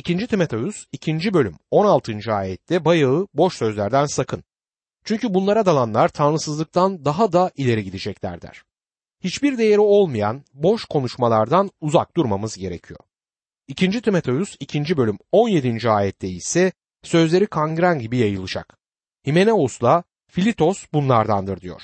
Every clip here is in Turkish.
2. Timoteus 2. bölüm 16. ayette bayağı boş sözlerden sakın. Çünkü bunlara dalanlar tanrısızlıktan daha da ileri gidecekler der. Hiçbir değeri olmayan boş konuşmalardan uzak durmamız gerekiyor. 2. Timoteus 2. bölüm 17. ayette ise sözleri kangren gibi yayılacak. Himeneos'la Filitos bunlardandır diyor.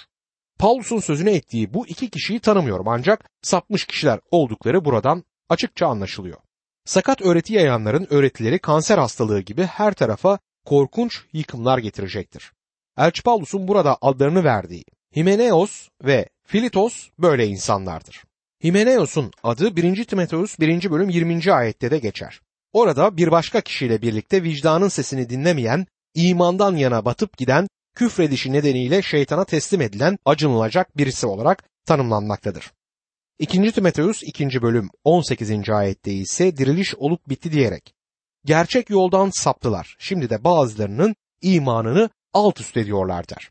Paulus'un sözüne ettiği bu iki kişiyi tanımıyorum ancak sapmış kişiler oldukları buradan açıkça anlaşılıyor. Sakat öğreti yayanların öğretileri kanser hastalığı gibi her tarafa korkunç yıkımlar getirecektir. Elçi Paulus'un burada adlarını verdiği Himeneos ve Filitos böyle insanlardır. Himeneos'un adı 1. Timoteus 1. bölüm 20. ayette de geçer. Orada bir başka kişiyle birlikte vicdanın sesini dinlemeyen, imandan yana batıp giden, küfredişi nedeniyle şeytana teslim edilen acınılacak birisi olarak tanımlanmaktadır. 2. Timoteus 2. bölüm 18. ayette ise diriliş olup bitti diyerek gerçek yoldan saptılar. Şimdi de bazılarının imanını alt üst ediyorlar der.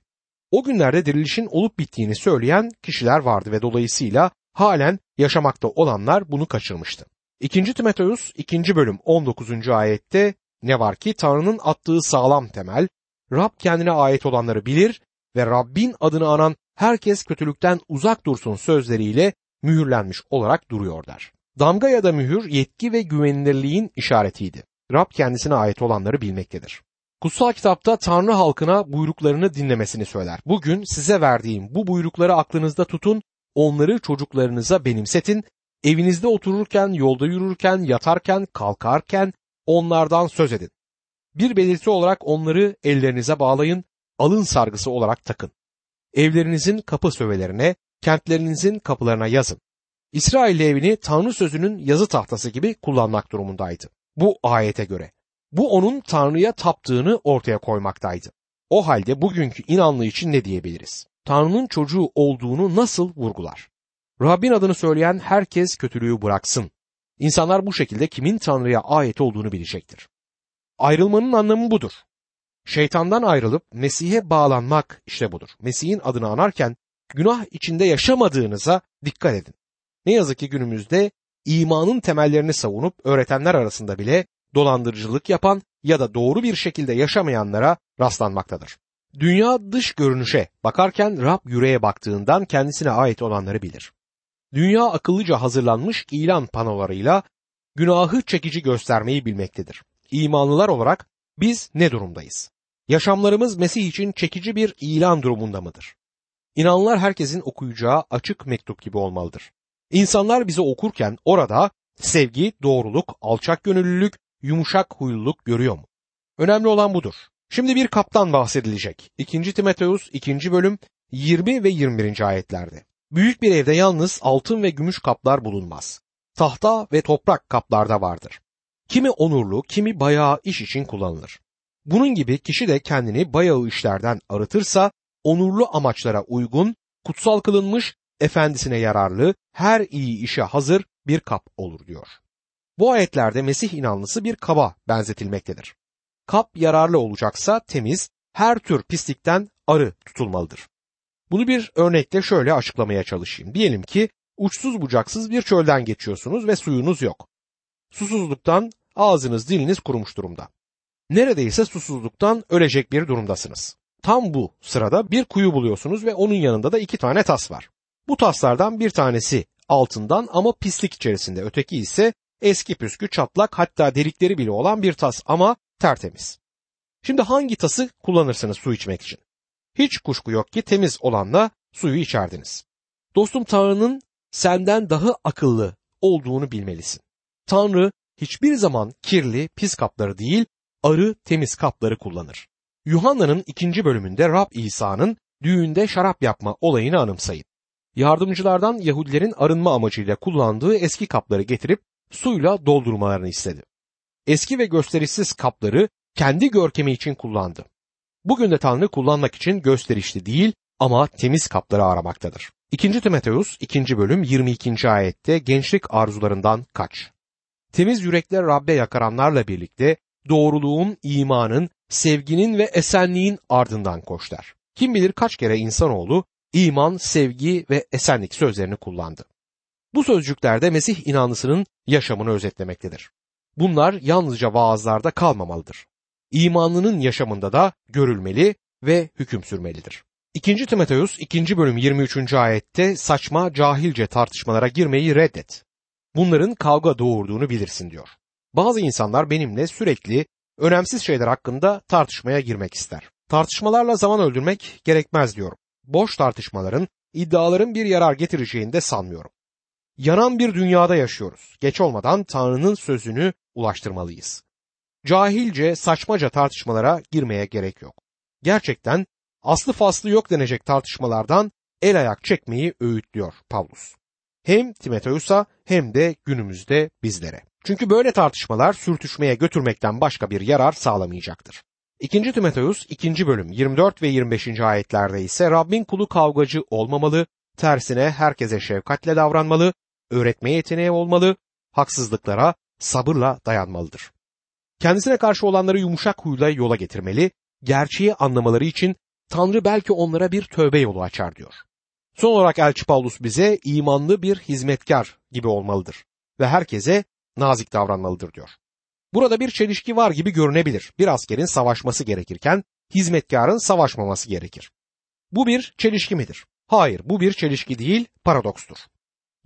O günlerde dirilişin olup bittiğini söyleyen kişiler vardı ve dolayısıyla halen yaşamakta olanlar bunu kaçırmıştı. 2. Timoteus 2. bölüm 19. ayette ne var ki Tanrı'nın attığı sağlam temel, Rab kendine ait olanları bilir ve Rabbin adını anan herkes kötülükten uzak dursun sözleriyle mühürlenmiş olarak duruyor der. Damga ya da mühür yetki ve güvenilirliğin işaretiydi. Rab kendisine ait olanları bilmektedir. Kutsal kitapta Tanrı halkına buyruklarını dinlemesini söyler. Bugün size verdiğim bu buyrukları aklınızda tutun, onları çocuklarınıza benimsetin, evinizde otururken, yolda yürürken, yatarken, kalkarken onlardan söz edin. Bir belirti olarak onları ellerinize bağlayın, alın sargısı olarak takın. Evlerinizin kapı sövelerine, kentlerinizin kapılarına yazın. İsrail evini Tanrı sözünün yazı tahtası gibi kullanmak durumundaydı. Bu ayete göre. Bu onun Tanrı'ya taptığını ortaya koymaktaydı. O halde bugünkü inanlı için ne diyebiliriz? Tanrı'nın çocuğu olduğunu nasıl vurgular? Rabbin adını söyleyen herkes kötülüğü bıraksın. İnsanlar bu şekilde kimin Tanrı'ya ait olduğunu bilecektir. Ayrılmanın anlamı budur. Şeytandan ayrılıp Mesih'e bağlanmak işte budur. Mesih'in adını anarken günah içinde yaşamadığınıza dikkat edin. Ne yazık ki günümüzde imanın temellerini savunup öğretenler arasında bile dolandırıcılık yapan ya da doğru bir şekilde yaşamayanlara rastlanmaktadır. Dünya dış görünüşe bakarken Rab yüreğe baktığından kendisine ait olanları bilir. Dünya akıllıca hazırlanmış ilan panolarıyla günahı çekici göstermeyi bilmektedir. İmanlılar olarak biz ne durumdayız? Yaşamlarımız Mesih için çekici bir ilan durumunda mıdır? İnanlar herkesin okuyacağı açık mektup gibi olmalıdır. İnsanlar bizi okurken orada sevgi, doğruluk, alçak gönüllülük, yumuşak huyluluk görüyor mu? Önemli olan budur. Şimdi bir kaptan bahsedilecek. 2. Timoteus 2. bölüm 20 ve 21. ayetlerde. Büyük bir evde yalnız altın ve gümüş kaplar bulunmaz. Tahta ve toprak kaplarda vardır. Kimi onurlu, kimi bayağı iş için kullanılır. Bunun gibi kişi de kendini bayağı işlerden arıtırsa onurlu amaçlara uygun, kutsal kılınmış, efendisine yararlı, her iyi işe hazır bir kap olur diyor. Bu ayetlerde Mesih inanlısı bir kaba benzetilmektedir. Kap yararlı olacaksa temiz, her tür pislikten arı tutulmalıdır. Bunu bir örnekle şöyle açıklamaya çalışayım. Diyelim ki uçsuz bucaksız bir çölden geçiyorsunuz ve suyunuz yok. Susuzluktan ağzınız diliniz kurumuş durumda. Neredeyse susuzluktan ölecek bir durumdasınız. Tam bu sırada bir kuyu buluyorsunuz ve onun yanında da iki tane tas var. Bu taslardan bir tanesi altından ama pislik içerisinde, öteki ise eski püskü çatlak hatta delikleri bile olan bir tas ama tertemiz. Şimdi hangi tası kullanırsınız su içmek için? Hiç kuşku yok ki temiz olanla suyu içerdiniz. Dostum Tanrı'nın senden daha akıllı olduğunu bilmelisin. Tanrı hiçbir zaman kirli, pis kapları değil, arı, temiz kapları kullanır. Yuhanna'nın ikinci bölümünde Rab İsa'nın düğünde şarap yapma olayını anımsayın. Yardımcılardan Yahudilerin arınma amacıyla kullandığı eski kapları getirip suyla doldurmalarını istedi. Eski ve gösterişsiz kapları kendi görkemi için kullandı. Bugün de Tanrı kullanmak için gösterişli değil ama temiz kapları aramaktadır. 2. Timoteus 2. bölüm 22. ayette gençlik arzularından kaç. Temiz yürekler Rabbe yakaranlarla birlikte doğruluğun, imanın, sevginin ve esenliğin ardından koş der. Kim bilir kaç kere insanoğlu iman, sevgi ve esenlik sözlerini kullandı. Bu sözcüklerde Mesih inanlısının yaşamını özetlemektedir. bunlar yalnızca vaazlarda kalmamalıdır. İmanlının yaşamında da görülmeli ve hüküm sürmelidir. 2. Timoteus 2. bölüm 23. ayette saçma cahilce tartışmalara girmeyi reddet. Bunların kavga doğurduğunu bilirsin diyor. Bazı insanlar benimle sürekli önemsiz şeyler hakkında tartışmaya girmek ister. Tartışmalarla zaman öldürmek gerekmez diyorum. Boş tartışmaların, iddiaların bir yarar getireceğini de sanmıyorum. Yanan bir dünyada yaşıyoruz. Geç olmadan Tanrı'nın sözünü ulaştırmalıyız. Cahilce, saçmaca tartışmalara girmeye gerek yok. Gerçekten aslı faslı yok denecek tartışmalardan el ayak çekmeyi öğütlüyor Pavlus. Hem Timoteus'a hem de günümüzde bizlere. Çünkü böyle tartışmalar sürtüşmeye götürmekten başka bir yarar sağlamayacaktır. 2. Timoteus 2. bölüm 24 ve 25. ayetlerde ise Rabbin kulu kavgacı olmamalı, tersine herkese şefkatle davranmalı, öğretme yeteneği olmalı, haksızlıklara sabırla dayanmalıdır. Kendisine karşı olanları yumuşak huyla yola getirmeli, gerçeği anlamaları için Tanrı belki onlara bir tövbe yolu açar diyor. Son olarak Elçi Paulus bize imanlı bir hizmetkar gibi olmalıdır ve herkese nazik davranmalıdır diyor. Burada bir çelişki var gibi görünebilir. Bir askerin savaşması gerekirken hizmetkarın savaşmaması gerekir. Bu bir çelişki midir? Hayır, bu bir çelişki değil, paradokstur.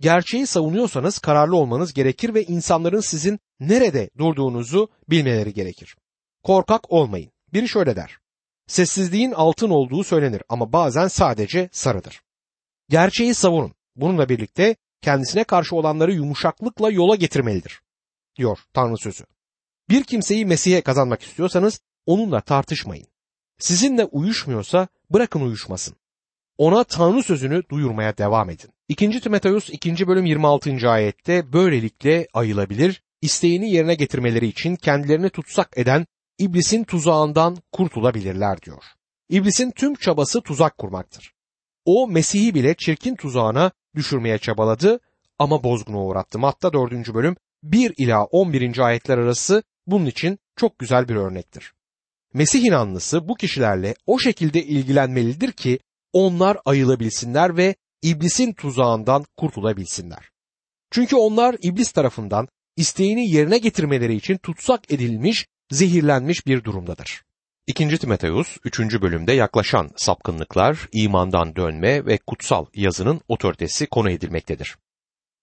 Gerçeği savunuyorsanız kararlı olmanız gerekir ve insanların sizin nerede durduğunuzu bilmeleri gerekir. Korkak olmayın. Biri şöyle der. Sessizliğin altın olduğu söylenir ama bazen sadece sarıdır. Gerçeği savunun. Bununla birlikte kendisine karşı olanları yumuşaklıkla yola getirmelidir. Diyor Tanrı sözü. Bir kimseyi Mesih'e kazanmak istiyorsanız onunla tartışmayın. Sizinle uyuşmuyorsa bırakın uyuşmasın. Ona Tanrı sözünü duyurmaya devam edin. 2. Timoteus 2. bölüm 26. ayette böylelikle ayılabilir, isteğini yerine getirmeleri için kendilerini tutsak eden iblisin tuzağından kurtulabilirler diyor. İblisin tüm çabası tuzak kurmaktır. O Mesih'i bile çirkin tuzağına düşürmeye çabaladı ama bozguna uğrattı. Matta 4. bölüm 1 ila 11. ayetler arası bunun için çok güzel bir örnektir. Mesih inanlısı bu kişilerle o şekilde ilgilenmelidir ki onlar ayılabilsinler ve iblisin tuzağından kurtulabilsinler. Çünkü onlar iblis tarafından isteğini yerine getirmeleri için tutsak edilmiş, zehirlenmiş bir durumdadır. 2. Timoteus 3. bölümde yaklaşan sapkınlıklar, imandan dönme ve kutsal yazının otoritesi konu edilmektedir.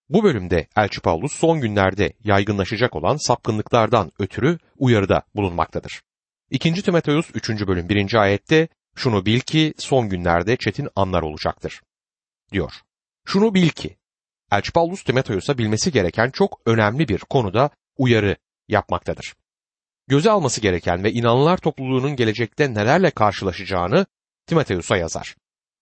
Bu bölümde Elçi Paulus son günlerde yaygınlaşacak olan sapkınlıklardan ötürü uyarıda bulunmaktadır. 2. Timoteus 3. bölüm 1. ayette şunu bil ki son günlerde çetin anlar olacaktır. diyor. Şunu bil ki Elçi Paulus Timoteus'a bilmesi gereken çok önemli bir konuda uyarı yapmaktadır. Göze alması gereken ve inanlılar topluluğunun gelecekte nelerle karşılaşacağını Timoteus'a yazar.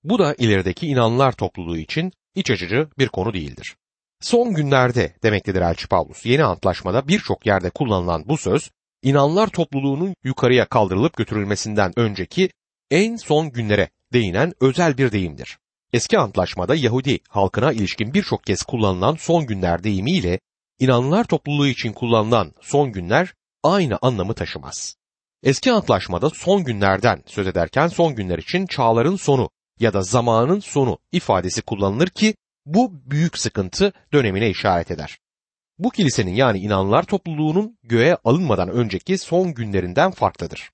Bu da ilerideki inanlılar topluluğu için iç açıcı bir konu değildir. Son günlerde demektedir Elçi Paulus. Yeni antlaşmada birçok yerde kullanılan bu söz, inanlar topluluğunun yukarıya kaldırılıp götürülmesinden önceki en son günlere değinen özel bir deyimdir. Eski antlaşmada Yahudi halkına ilişkin birçok kez kullanılan son günler deyimiyle inanlar topluluğu için kullanılan son günler aynı anlamı taşımaz. Eski antlaşmada son günlerden söz ederken son günler için çağların sonu ya da zamanın sonu ifadesi kullanılır ki bu büyük sıkıntı dönemine işaret eder. Bu kilisenin yani inanlar topluluğunun göğe alınmadan önceki son günlerinden farklıdır.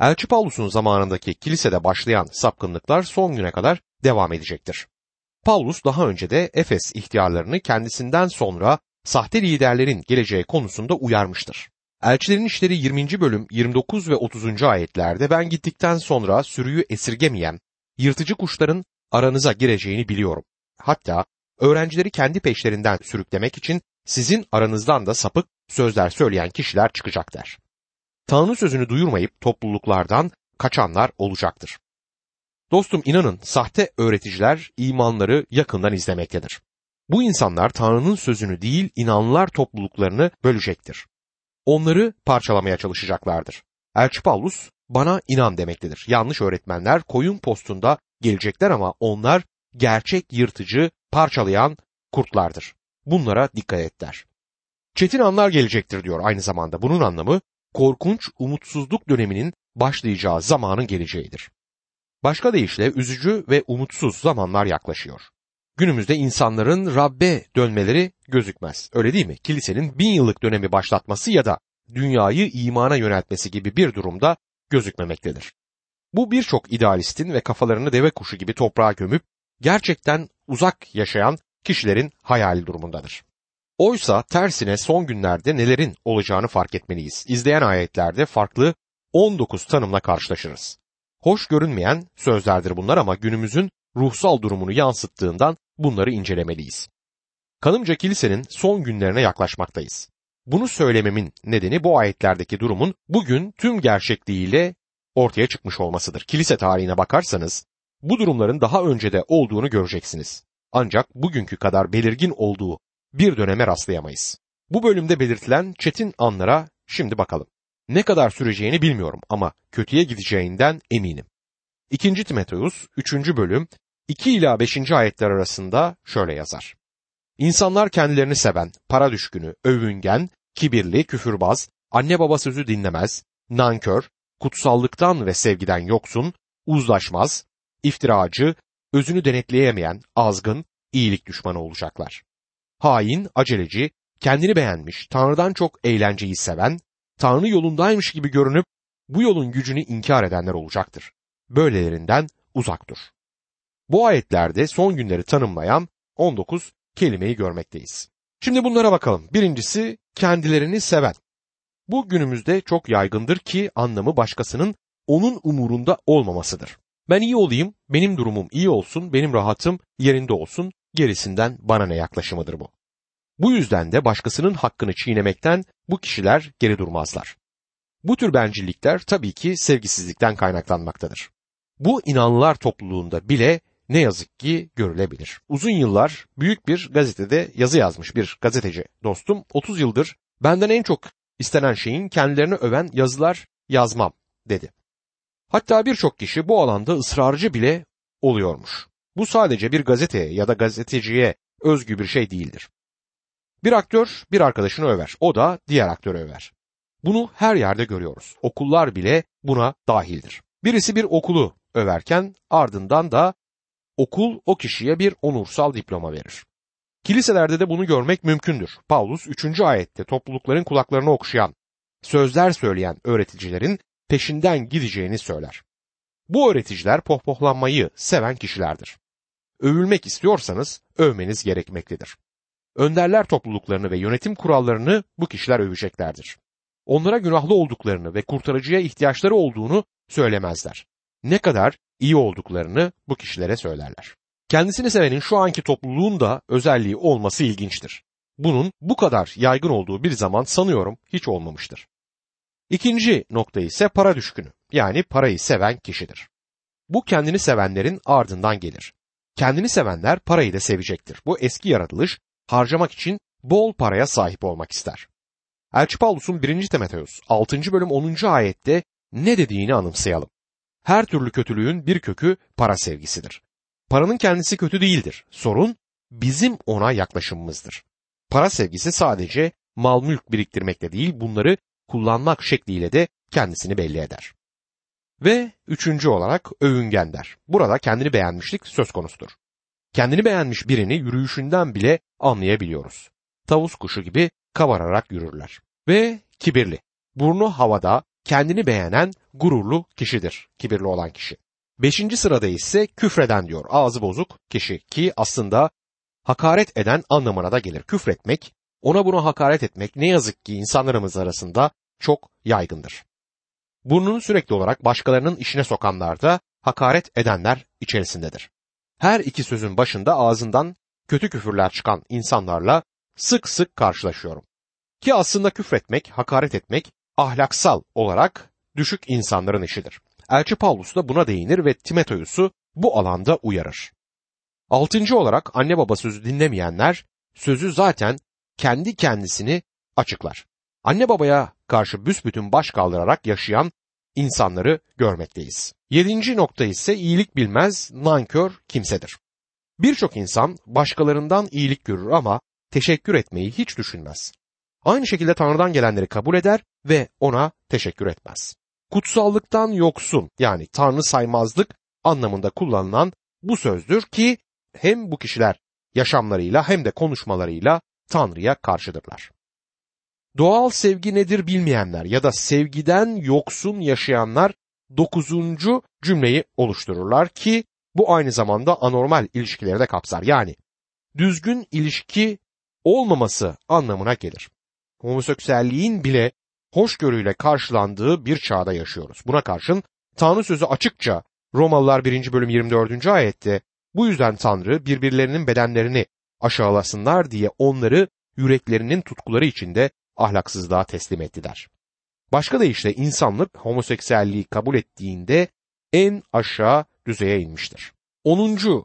Elçi Paulus'un zamanındaki kilisede başlayan sapkınlıklar son güne kadar devam edecektir. Paulus daha önce de Efes ihtiyarlarını kendisinden sonra sahte liderlerin geleceği konusunda uyarmıştır. Elçilerin İşleri 20. bölüm 29 ve 30. ayetlerde ben gittikten sonra sürüyü esirgemeyen yırtıcı kuşların aranıza gireceğini biliyorum. Hatta öğrencileri kendi peşlerinden sürüklemek için sizin aranızdan da sapık sözler söyleyen kişiler çıkacaklar. Tanrı sözünü duyurmayıp topluluklardan kaçanlar olacaktır. Dostum inanın sahte öğreticiler imanları yakından izlemektedir. Bu insanlar Tanrı'nın sözünü değil inanlar topluluklarını bölecektir. Onları parçalamaya çalışacaklardır. Elçi Paulus bana inan demektedir. Yanlış öğretmenler koyun postunda gelecekler ama onlar gerçek yırtıcı, parçalayan kurtlardır. Bunlara dikkat et der. Çetin anlar gelecektir diyor aynı zamanda. Bunun anlamı korkunç umutsuzluk döneminin başlayacağı zamanın geleceğidir. Başka deyişle üzücü ve umutsuz zamanlar yaklaşıyor. Günümüzde insanların Rabbe dönmeleri gözükmez. Öyle değil mi? Kilisenin bin yıllık dönemi başlatması ya da dünyayı imana yöneltmesi gibi bir durumda gözükmemektedir. Bu birçok idealistin ve kafalarını deve kuşu gibi toprağa gömüp gerçekten uzak yaşayan kişilerin hayali durumundadır. Oysa tersine son günlerde nelerin olacağını fark etmeliyiz. İzleyen ayetlerde farklı 19 tanımla karşılaşırız. Hoş görünmeyen sözlerdir bunlar ama günümüzün ruhsal durumunu yansıttığından bunları incelemeliyiz. Kanımca kilisenin son günlerine yaklaşmaktayız. Bunu söylememin nedeni bu ayetlerdeki durumun bugün tüm gerçekliğiyle ortaya çıkmış olmasıdır. Kilise tarihine bakarsanız bu durumların daha öncede olduğunu göreceksiniz. Ancak bugünkü kadar belirgin olduğu bir döneme rastlayamayız. Bu bölümde belirtilen çetin anlara şimdi bakalım. Ne kadar süreceğini bilmiyorum ama kötüye gideceğinden eminim. 2. Timoteus 3. bölüm 2 ila 5. ayetler arasında şöyle yazar. İnsanlar kendilerini seven, para düşkünü, övüngen, kibirli, küfürbaz, anne baba sözü dinlemez, nankör, kutsallıktan ve sevgiden yoksun, uzlaşmaz, iftiracı, özünü denetleyemeyen, azgın, iyilik düşmanı olacaklar. Hain, aceleci, kendini beğenmiş, Tanrı'dan çok eğlenceyi seven, Tanrı yolundaymış gibi görünüp bu yolun gücünü inkar edenler olacaktır. Böylelerinden uzak dur. Bu ayetlerde son günleri tanımlayan 19 kelimeyi görmekteyiz. Şimdi bunlara bakalım. Birincisi kendilerini seven. Bu günümüzde çok yaygındır ki anlamı başkasının onun umurunda olmamasıdır. Ben iyi olayım, benim durumum iyi olsun, benim rahatım yerinde olsun, gerisinden bana ne yaklaşımıdır bu. Bu yüzden de başkasının hakkını çiğnemekten bu kişiler geri durmazlar. Bu tür bencillikler tabii ki sevgisizlikten kaynaklanmaktadır. Bu inanlılar topluluğunda bile ne yazık ki görülebilir. Uzun yıllar büyük bir gazetede yazı yazmış bir gazeteci dostum 30 yıldır benden en çok istenen şeyin kendilerini öven yazılar yazmam dedi. Hatta birçok kişi bu alanda ısrarcı bile oluyormuş. Bu sadece bir gazeteye ya da gazeteciye özgü bir şey değildir. Bir aktör bir arkadaşını över, o da diğer aktörü över. Bunu her yerde görüyoruz. Okullar bile buna dahildir. Birisi bir okulu överken ardından da okul o kişiye bir onursal diploma verir. Kiliselerde de bunu görmek mümkündür. Paulus 3. ayette toplulukların kulaklarını okşayan, sözler söyleyen öğreticilerin peşinden gideceğini söyler. Bu öğreticiler pohpohlanmayı seven kişilerdir. Övülmek istiyorsanız övmeniz gerekmektedir. Önderler topluluklarını ve yönetim kurallarını bu kişiler öveceklerdir. Onlara günahlı olduklarını ve kurtarıcıya ihtiyaçları olduğunu söylemezler. Ne kadar iyi olduklarını bu kişilere söylerler. Kendisini sevenin şu anki topluluğun da özelliği olması ilginçtir. Bunun bu kadar yaygın olduğu bir zaman sanıyorum hiç olmamıştır. İkinci nokta ise para düşkünü yani parayı seven kişidir. Bu kendini sevenlerin ardından gelir. Kendini sevenler parayı da sevecektir. Bu eski yaratılış harcamak için bol paraya sahip olmak ister. Elçi Paulus'un 1. Timoteus 6. bölüm 10. ayette ne dediğini anımsayalım. Her türlü kötülüğün bir kökü para sevgisidir. Paranın kendisi kötü değildir. Sorun bizim ona yaklaşımımızdır. Para sevgisi sadece mal mülk biriktirmekle değil bunları kullanmak şekliyle de kendisini belli eder. Ve üçüncü olarak övüngen der. Burada kendini beğenmişlik söz konusudur. Kendini beğenmiş birini yürüyüşünden bile anlayabiliyoruz. Tavus kuşu gibi kavararak yürürler. Ve kibirli. Burnu havada kendini beğenen gururlu kişidir. Kibirli olan kişi. Beşinci sırada ise küfreden diyor. Ağzı bozuk kişi ki aslında hakaret eden anlamına da gelir. Küfretmek, ona buna hakaret etmek ne yazık ki insanlarımız arasında çok yaygındır. Burnunu sürekli olarak başkalarının işine sokanlar da hakaret edenler içerisindedir. Her iki sözün başında ağzından kötü küfürler çıkan insanlarla sık sık karşılaşıyorum. Ki aslında küfretmek, hakaret etmek ahlaksal olarak düşük insanların işidir. Elçi Paulus da buna değinir ve Timoteus'u bu alanda uyarır. Altıncı olarak anne baba sözü dinlemeyenler sözü zaten kendi kendisini açıklar. Anne babaya karşı büsbütün baş kaldırarak yaşayan insanları görmekteyiz. Yedinci nokta ise iyilik bilmez, nankör kimsedir. Birçok insan başkalarından iyilik görür ama teşekkür etmeyi hiç düşünmez. Aynı şekilde Tanrı'dan gelenleri kabul eder ve ona teşekkür etmez. Kutsallıktan yoksun yani Tanrı saymazlık anlamında kullanılan bu sözdür ki hem bu kişiler yaşamlarıyla hem de konuşmalarıyla Tanrı'ya karşıdırlar. Doğal sevgi nedir bilmeyenler ya da sevgiden yoksun yaşayanlar dokuzuncu cümleyi oluştururlar ki bu aynı zamanda anormal ilişkileri de kapsar. Yani düzgün ilişki olmaması anlamına gelir. Homoseksüelliğin bile hoşgörüyle karşılandığı bir çağda yaşıyoruz. Buna karşın Tanrı sözü açıkça Romalılar 1. bölüm 24. ayette bu yüzden Tanrı birbirlerinin bedenlerini aşağılasınlar diye onları yüreklerinin tutkuları içinde ahlaksızlığa teslim ettiler. Başka deyişle insanlık homoseksüelliği kabul ettiğinde en aşağı düzeye inmiştir. 10.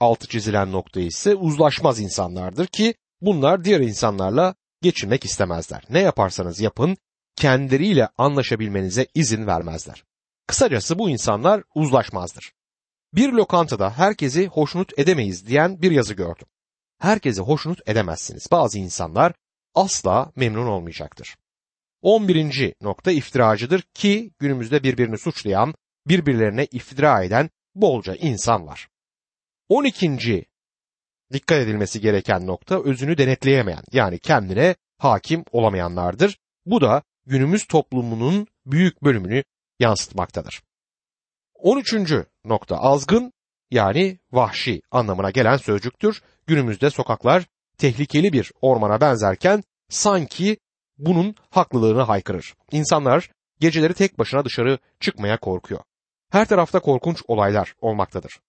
altı çizilen nokta ise uzlaşmaz insanlardır ki bunlar diğer insanlarla geçinmek istemezler. Ne yaparsanız yapın kendileriyle anlaşabilmenize izin vermezler. Kısacası bu insanlar uzlaşmazdır. Bir lokantada herkesi hoşnut edemeyiz diyen bir yazı gördüm. Herkesi hoşnut edemezsiniz. Bazı insanlar asla memnun olmayacaktır. 11. nokta iftiracıdır ki günümüzde birbirini suçlayan, birbirlerine iftira eden bolca insan var. 12. dikkat edilmesi gereken nokta özünü denetleyemeyen yani kendine hakim olamayanlardır. Bu da günümüz toplumunun büyük bölümünü yansıtmaktadır. 13. nokta azgın yani vahşi anlamına gelen sözcüktür. Günümüzde sokaklar tehlikeli bir ormana benzerken sanki bunun haklılığını haykırır. İnsanlar geceleri tek başına dışarı çıkmaya korkuyor. Her tarafta korkunç olaylar olmaktadır.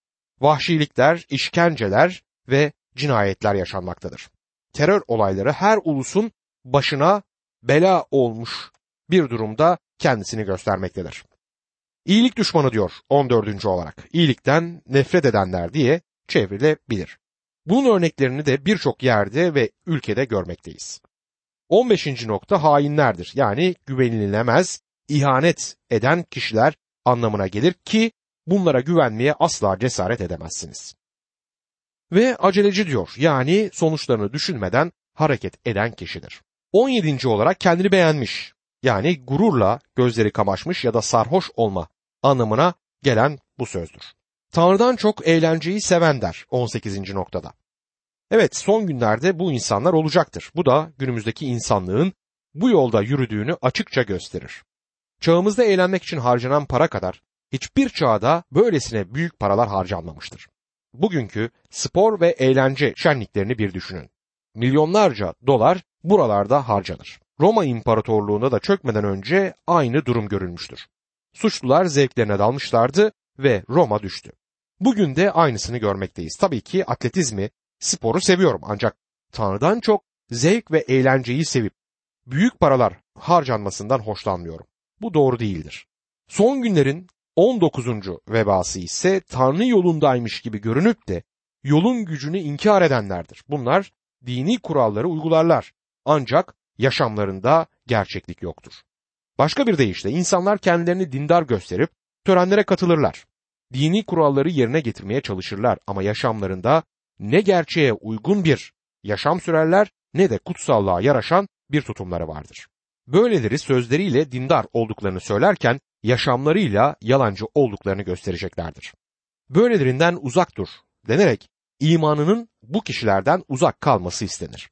Vahşilikler, işkenceler ve cinayetler yaşanmaktadır. Terör olayları her ulusun başına bela olmuş bir durumda kendisini göstermektedir. İyilik düşmanı diyor 14. olarak. İyilikten nefret edenler diye çevrilebilir. Bunun örneklerini de birçok yerde ve ülkede görmekteyiz. 15. nokta hainlerdir. Yani güvenilemez, ihanet eden kişiler anlamına gelir ki bunlara güvenmeye asla cesaret edemezsiniz. Ve aceleci diyor. Yani sonuçlarını düşünmeden hareket eden kişidir. 17. olarak kendini beğenmiş. Yani gururla gözleri kamaşmış ya da sarhoş olma anlamına gelen bu sözdür. Tanrı'dan çok eğlenceyi seven der 18. noktada. Evet son günlerde bu insanlar olacaktır. Bu da günümüzdeki insanlığın bu yolda yürüdüğünü açıkça gösterir. Çağımızda eğlenmek için harcanan para kadar hiçbir çağda böylesine büyük paralar harcanmamıştır. Bugünkü spor ve eğlence şenliklerini bir düşünün. Milyonlarca dolar buralarda harcanır. Roma İmparatorluğu'nda da çökmeden önce aynı durum görülmüştür. Suçlular zevklerine dalmışlardı ve Roma düştü. Bugün de aynısını görmekteyiz. Tabii ki atletizmi, sporu seviyorum ancak Tanrı'dan çok zevk ve eğlenceyi sevip büyük paralar harcanmasından hoşlanmıyorum. Bu doğru değildir. Son günlerin 19. vebası ise Tanrı yolundaymış gibi görünüp de yolun gücünü inkar edenlerdir. Bunlar dini kuralları uygularlar ancak yaşamlarında gerçeklik yoktur. Başka bir deyişle insanlar kendilerini dindar gösterip törenlere katılırlar. Dini kuralları yerine getirmeye çalışırlar ama yaşamlarında ne gerçeğe uygun bir yaşam sürerler ne de kutsallığa yaraşan bir tutumları vardır. Böyleleri sözleriyle dindar olduklarını söylerken yaşamlarıyla yalancı olduklarını göstereceklerdir. Böylelerinden uzak dur denerek imanının bu kişilerden uzak kalması istenir.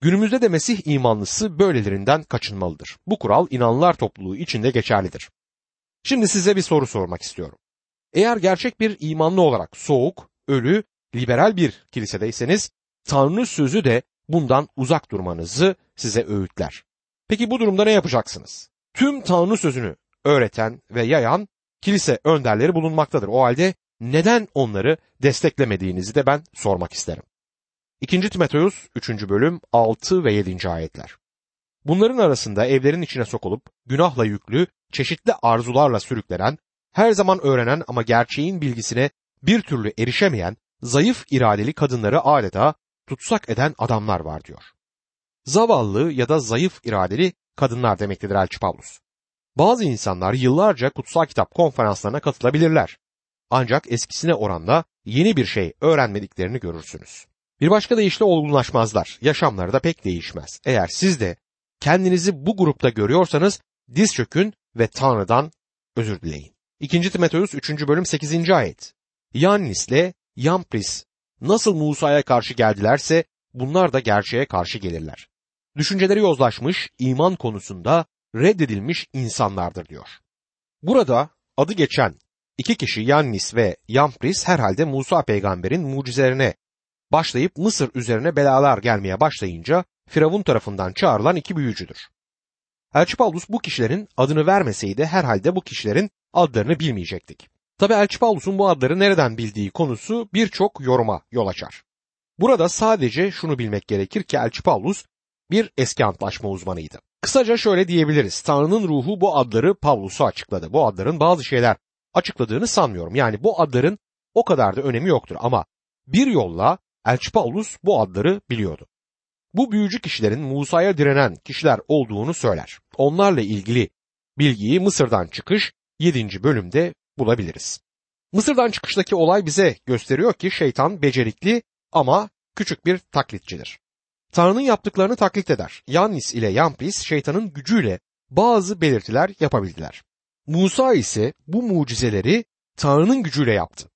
Günümüzde de Mesih imanlısı böylelerinden kaçınmalıdır. Bu kural inanlılar topluluğu içinde geçerlidir. Şimdi size bir soru sormak istiyorum. Eğer gerçek bir imanlı olarak soğuk, ölü, liberal bir kilisedeyseniz Tanrı sözü de bundan uzak durmanızı size öğütler. Peki bu durumda ne yapacaksınız? Tüm Tanrı sözünü öğreten ve yayan kilise önderleri bulunmaktadır. O halde neden onları desteklemediğinizi de ben sormak isterim. 2. Timoteus 3. bölüm 6 ve 7. ayetler. Bunların arasında evlerin içine sokulup günahla yüklü, çeşitli arzularla sürüklenen, her zaman öğrenen ama gerçeğin bilgisine bir türlü erişemeyen, zayıf iradeli kadınları adeta tutsak eden adamlar var diyor. Zavallı ya da zayıf iradeli kadınlar demektedir Elçi Pavlus. Bazı insanlar yıllarca kutsal kitap konferanslarına katılabilirler. Ancak eskisine oranla yeni bir şey öğrenmediklerini görürsünüz. Bir başka deyişle olgunlaşmazlar. Yaşamları da pek değişmez. Eğer siz de kendinizi bu grupta görüyorsanız diz çökün ve Tanrı'dan özür dileyin. 2. Timoteus 3. bölüm 8. ayet. Yannis'le Yampris nasıl Musa'ya karşı geldilerse bunlar da gerçeğe karşı gelirler. Düşünceleri yozlaşmış, iman konusunda reddedilmiş insanlardır diyor. Burada adı geçen iki kişi Yannis ve Yampris herhalde Musa peygamberin mucizelerine başlayıp Mısır üzerine belalar gelmeye başlayınca Firavun tarafından çağrılan iki büyücüdür. Elçi Paulus bu kişilerin adını vermeseydi herhalde bu kişilerin adlarını bilmeyecektik. Tabi Elçi Paulus'un bu adları nereden bildiği konusu birçok yoruma yol açar. Burada sadece şunu bilmek gerekir ki Elçi Paulus bir eski antlaşma uzmanıydı. Kısaca şöyle diyebiliriz. Tanrı'nın ruhu bu adları Pavlus'a açıkladı. Bu adların bazı şeyler açıkladığını sanmıyorum. Yani bu adların o kadar da önemi yoktur ama bir yolla Elçi Paulus bu adları biliyordu. Bu büyücü kişilerin Musa'ya direnen kişiler olduğunu söyler. Onlarla ilgili bilgiyi Mısır'dan çıkış 7. bölümde bulabiliriz. Mısır'dan çıkıştaki olay bize gösteriyor ki şeytan becerikli ama küçük bir taklitçidir. Tanrı'nın yaptıklarını taklit eder. Yannis ile Yampis şeytanın gücüyle bazı belirtiler yapabildiler. Musa ise bu mucizeleri Tanrı'nın gücüyle yaptı.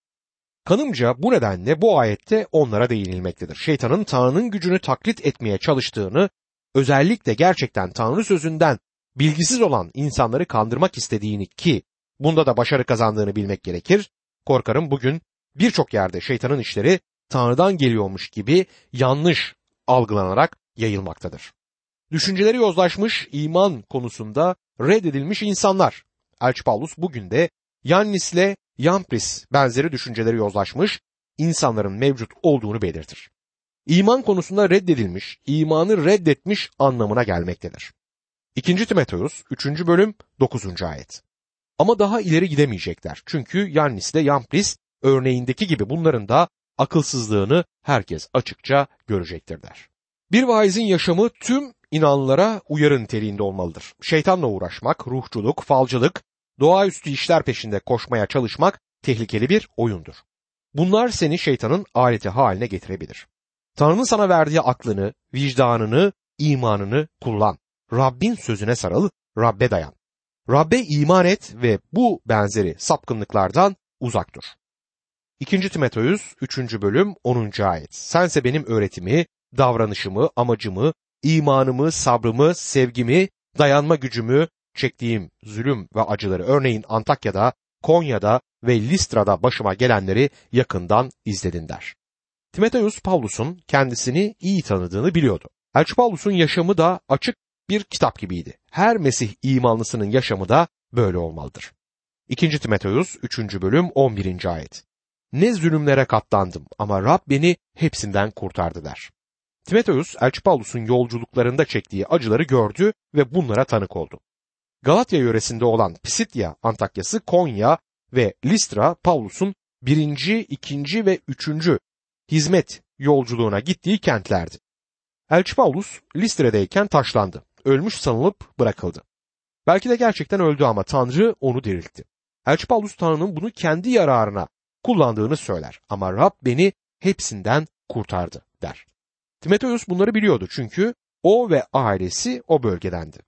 Kanımca bu nedenle bu ayette onlara değinilmektedir. Şeytanın Tanrı'nın gücünü taklit etmeye çalıştığını, özellikle gerçekten Tanrı sözünden bilgisiz olan insanları kandırmak istediğini ki bunda da başarı kazandığını bilmek gerekir. Korkarım bugün birçok yerde şeytanın işleri Tanrı'dan geliyormuş gibi yanlış algılanarak yayılmaktadır. Düşünceleri yozlaşmış iman konusunda reddedilmiş insanlar. Elçi Paulus bugün de Yannis'le Yampris benzeri düşünceleri yozlaşmış insanların mevcut olduğunu belirtir. İman konusunda reddedilmiş, imanı reddetmiş anlamına gelmektedir. 2. Timoteus 3. bölüm 9. ayet. Ama daha ileri gidemeyecekler. Çünkü Yannis ile Yampris örneğindeki gibi bunların da akılsızlığını herkes açıkça görecektir der. Bir vaizin yaşamı tüm inanlara uyarı niteliğinde olmalıdır. Şeytanla uğraşmak, ruhçuluk, falcılık, doğaüstü işler peşinde koşmaya çalışmak tehlikeli bir oyundur. Bunlar seni şeytanın aleti haline getirebilir. Tanrı'nın sana verdiği aklını, vicdanını, imanını kullan. Rabbin sözüne sarıl, Rabbe dayan. Rabbe iman et ve bu benzeri sapkınlıklardan uzak dur. 2. Timoteus 3. bölüm 10. ayet. Sense benim öğretimi, davranışımı, amacımı, imanımı, sabrımı, sevgimi, dayanma gücümü, çektiğim zulüm ve acıları örneğin Antakya'da, Konya'da ve Listra'da başıma gelenleri yakından izledin der. Timoteus Paulus'un kendisini iyi tanıdığını biliyordu. Elçi Paulus'un yaşamı da açık bir kitap gibiydi. Her Mesih imanlısının yaşamı da böyle olmalıdır. 2. Timoteus 3. bölüm 11. ayet. Ne zulümlere katlandım ama Rab beni hepsinden kurtardı der. Timoteus, Elçi Paulus'un yolculuklarında çektiği acıları gördü ve bunlara tanık oldu. Galatya yöresinde olan Pisitya Antakyası, Konya ve Listra Paulus'un birinci, ikinci ve üçüncü hizmet yolculuğuna gittiği kentlerdi. Elçi Paulus Listre'deyken taşlandı. Ölmüş sanılıp bırakıldı. Belki de gerçekten öldü ama Tanrı onu diriltti. Elçi Paulus Tanrı'nın bunu kendi yararına kullandığını söyler ama Rab beni hepsinden kurtardı der. Timoteus bunları biliyordu çünkü o ve ailesi o bölgedendi.